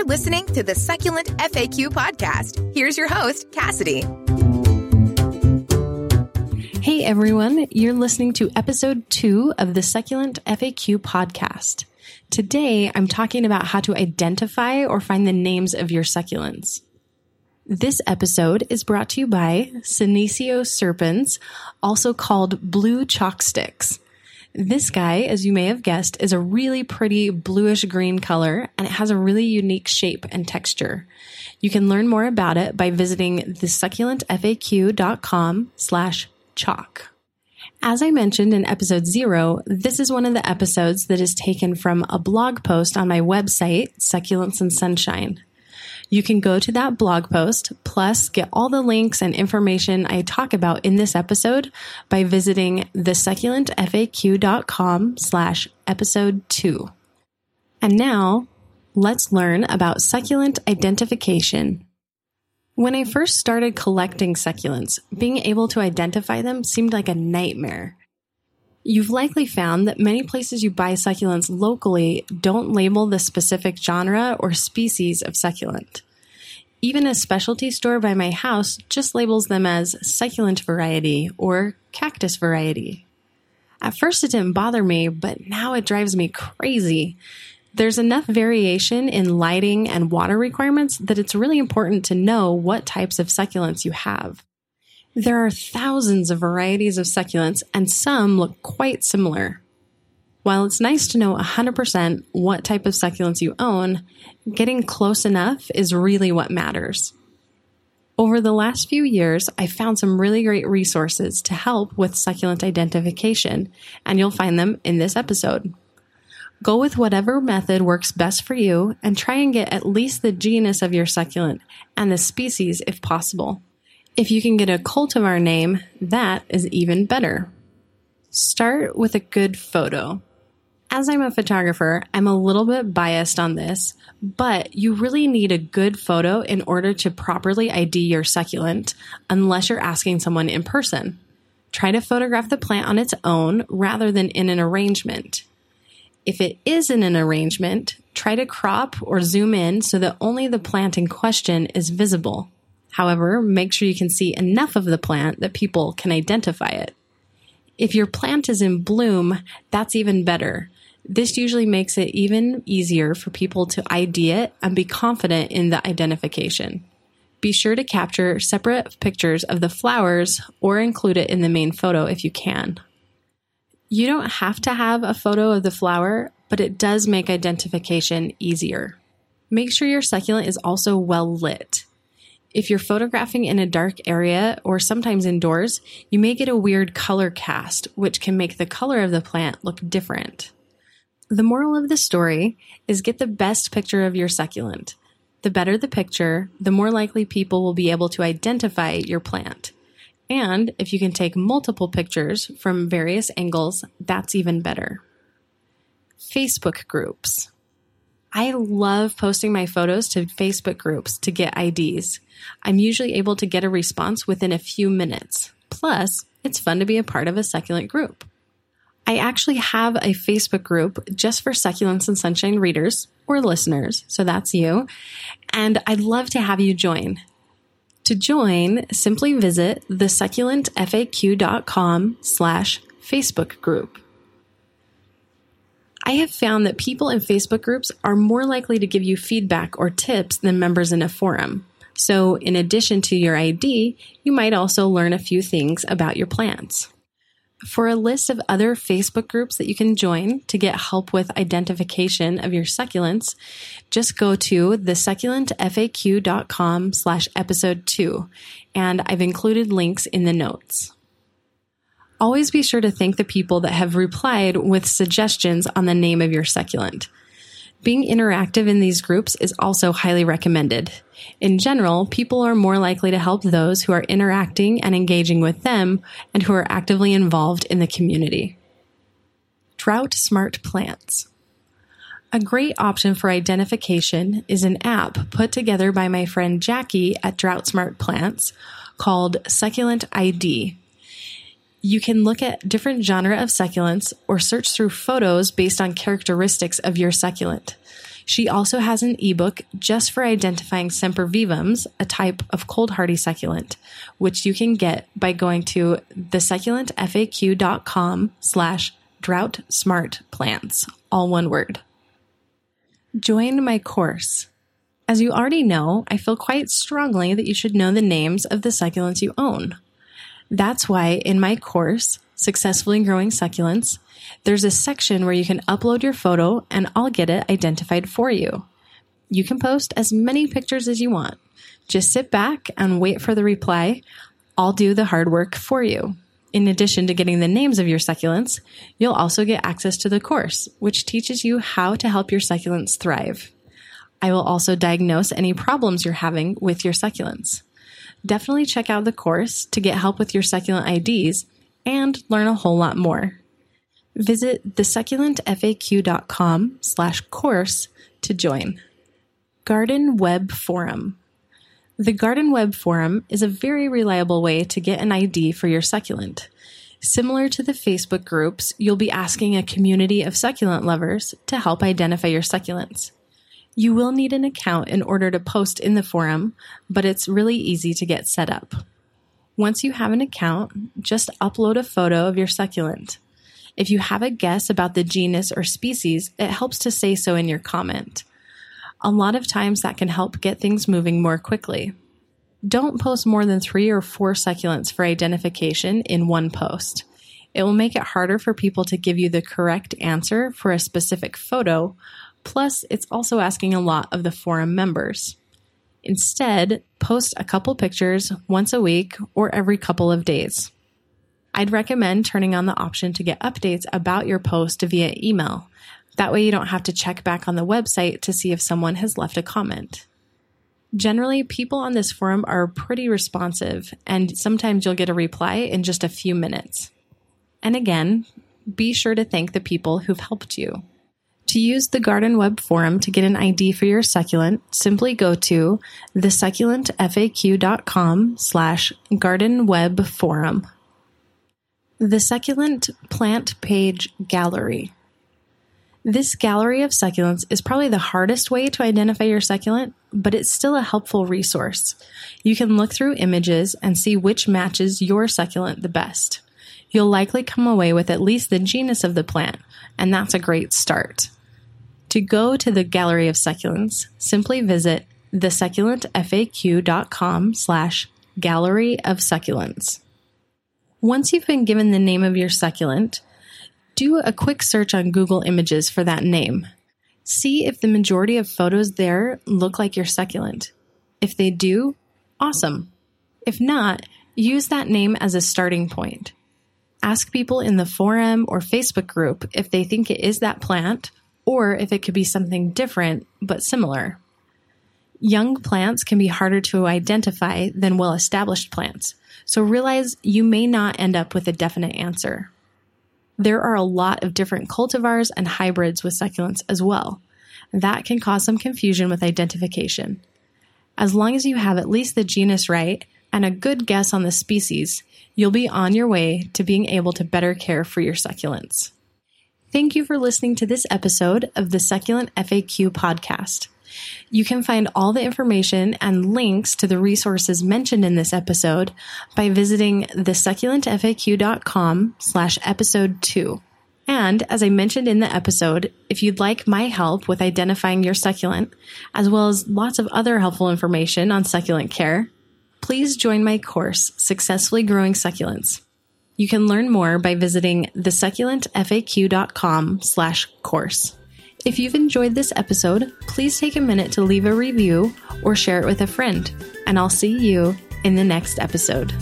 You're listening to the Succulent FAQ podcast. Here's your host, Cassidy. Hey everyone, you're listening to episode two of the Succulent FAQ podcast. Today, I'm talking about how to identify or find the names of your succulents. This episode is brought to you by Senecio serpens, also called blue chalk sticks. This guy, as you may have guessed, is a really pretty bluish green color and it has a really unique shape and texture. You can learn more about it by visiting thesucculentfaq.com slash chalk. As I mentioned in episode zero, this is one of the episodes that is taken from a blog post on my website, Succulents and Sunshine. You can go to that blog post, plus get all the links and information I talk about in this episode by visiting thesucculentfaq.com slash episode two. And now let's learn about succulent identification. When I first started collecting succulents, being able to identify them seemed like a nightmare. You've likely found that many places you buy succulents locally don't label the specific genre or species of succulent. Even a specialty store by my house just labels them as succulent variety or cactus variety. At first it didn't bother me, but now it drives me crazy. There's enough variation in lighting and water requirements that it's really important to know what types of succulents you have. There are thousands of varieties of succulents, and some look quite similar. While it's nice to know 100% what type of succulents you own, getting close enough is really what matters. Over the last few years, I found some really great resources to help with succulent identification, and you'll find them in this episode. Go with whatever method works best for you and try and get at least the genus of your succulent and the species if possible. If you can get a cultivar name, that is even better. Start with a good photo. As I'm a photographer, I'm a little bit biased on this, but you really need a good photo in order to properly ID your succulent, unless you're asking someone in person. Try to photograph the plant on its own rather than in an arrangement. If it is in an arrangement, try to crop or zoom in so that only the plant in question is visible. However, make sure you can see enough of the plant that people can identify it. If your plant is in bloom, that's even better. This usually makes it even easier for people to ID it and be confident in the identification. Be sure to capture separate pictures of the flowers or include it in the main photo if you can. You don't have to have a photo of the flower, but it does make identification easier. Make sure your succulent is also well lit. If you're photographing in a dark area or sometimes indoors, you may get a weird color cast, which can make the color of the plant look different. The moral of the story is get the best picture of your succulent. The better the picture, the more likely people will be able to identify your plant. And if you can take multiple pictures from various angles, that's even better. Facebook groups. I love posting my photos to Facebook groups to get IDs. I'm usually able to get a response within a few minutes. Plus, it's fun to be a part of a succulent group. I actually have a Facebook group just for succulents and sunshine readers or listeners, so that's you. And I'd love to have you join. To join, simply visit thesucculentfaq.com slash Facebook group. I have found that people in Facebook groups are more likely to give you feedback or tips than members in a forum. So, in addition to your ID, you might also learn a few things about your plants. For a list of other Facebook groups that you can join to get help with identification of your succulents, just go to thesucculentfaq.com slash episode two, and I've included links in the notes. Always be sure to thank the people that have replied with suggestions on the name of your succulent. Being interactive in these groups is also highly recommended. In general, people are more likely to help those who are interacting and engaging with them and who are actively involved in the community. Drought Smart Plants. A great option for identification is an app put together by my friend Jackie at Drought Smart Plants called Succulent ID. You can look at different genre of succulents or search through photos based on characteristics of your succulent. She also has an ebook just for identifying sempervivums, a type of cold hardy succulent, which you can get by going to thesucculentfaq.com slash drought smart plants, all one word. Join my course. As you already know, I feel quite strongly that you should know the names of the succulents you own. That's why in my course, Successfully Growing Succulents, there's a section where you can upload your photo and I'll get it identified for you. You can post as many pictures as you want. Just sit back and wait for the reply. I'll do the hard work for you. In addition to getting the names of your succulents, you'll also get access to the course, which teaches you how to help your succulents thrive. I will also diagnose any problems you're having with your succulents. Definitely check out the course to get help with your succulent IDs and learn a whole lot more. Visit thesucculentfaq.com slash course to join. Garden Web Forum. The Garden Web Forum is a very reliable way to get an ID for your succulent. Similar to the Facebook groups, you'll be asking a community of succulent lovers to help identify your succulents. You will need an account in order to post in the forum, but it's really easy to get set up. Once you have an account, just upload a photo of your succulent. If you have a guess about the genus or species, it helps to say so in your comment. A lot of times that can help get things moving more quickly. Don't post more than three or four succulents for identification in one post. It will make it harder for people to give you the correct answer for a specific photo Plus, it's also asking a lot of the forum members. Instead, post a couple pictures once a week or every couple of days. I'd recommend turning on the option to get updates about your post via email. That way, you don't have to check back on the website to see if someone has left a comment. Generally, people on this forum are pretty responsive, and sometimes you'll get a reply in just a few minutes. And again, be sure to thank the people who've helped you. To use the Garden Web Forum to get an ID for your succulent, simply go to thesucculentfaq.com slash gardenwebforum. The Succulent Plant Page Gallery. This gallery of succulents is probably the hardest way to identify your succulent, but it's still a helpful resource. You can look through images and see which matches your succulent the best. You'll likely come away with at least the genus of the plant, and that's a great start. To go to the gallery of succulents, simply visit thesucculentfaq.com slash gallery of succulents. Once you've been given the name of your succulent, do a quick search on Google Images for that name. See if the majority of photos there look like your succulent. If they do, awesome. If not, use that name as a starting point. Ask people in the forum or Facebook group if they think it is that plant or if it could be something different but similar. Young plants can be harder to identify than well established plants, so realize you may not end up with a definite answer. There are a lot of different cultivars and hybrids with succulents as well. That can cause some confusion with identification. As long as you have at least the genus right and a good guess on the species, you'll be on your way to being able to better care for your succulents. Thank you for listening to this episode of the Succulent FAQ podcast. You can find all the information and links to the resources mentioned in this episode by visiting thesucculentfaq.com slash episode two. And as I mentioned in the episode, if you'd like my help with identifying your succulent, as well as lots of other helpful information on succulent care, please join my course, Successfully Growing Succulents. You can learn more by visiting thesucculentfaq.com slash course. If you've enjoyed this episode, please take a minute to leave a review or share it with a friend, and I'll see you in the next episode.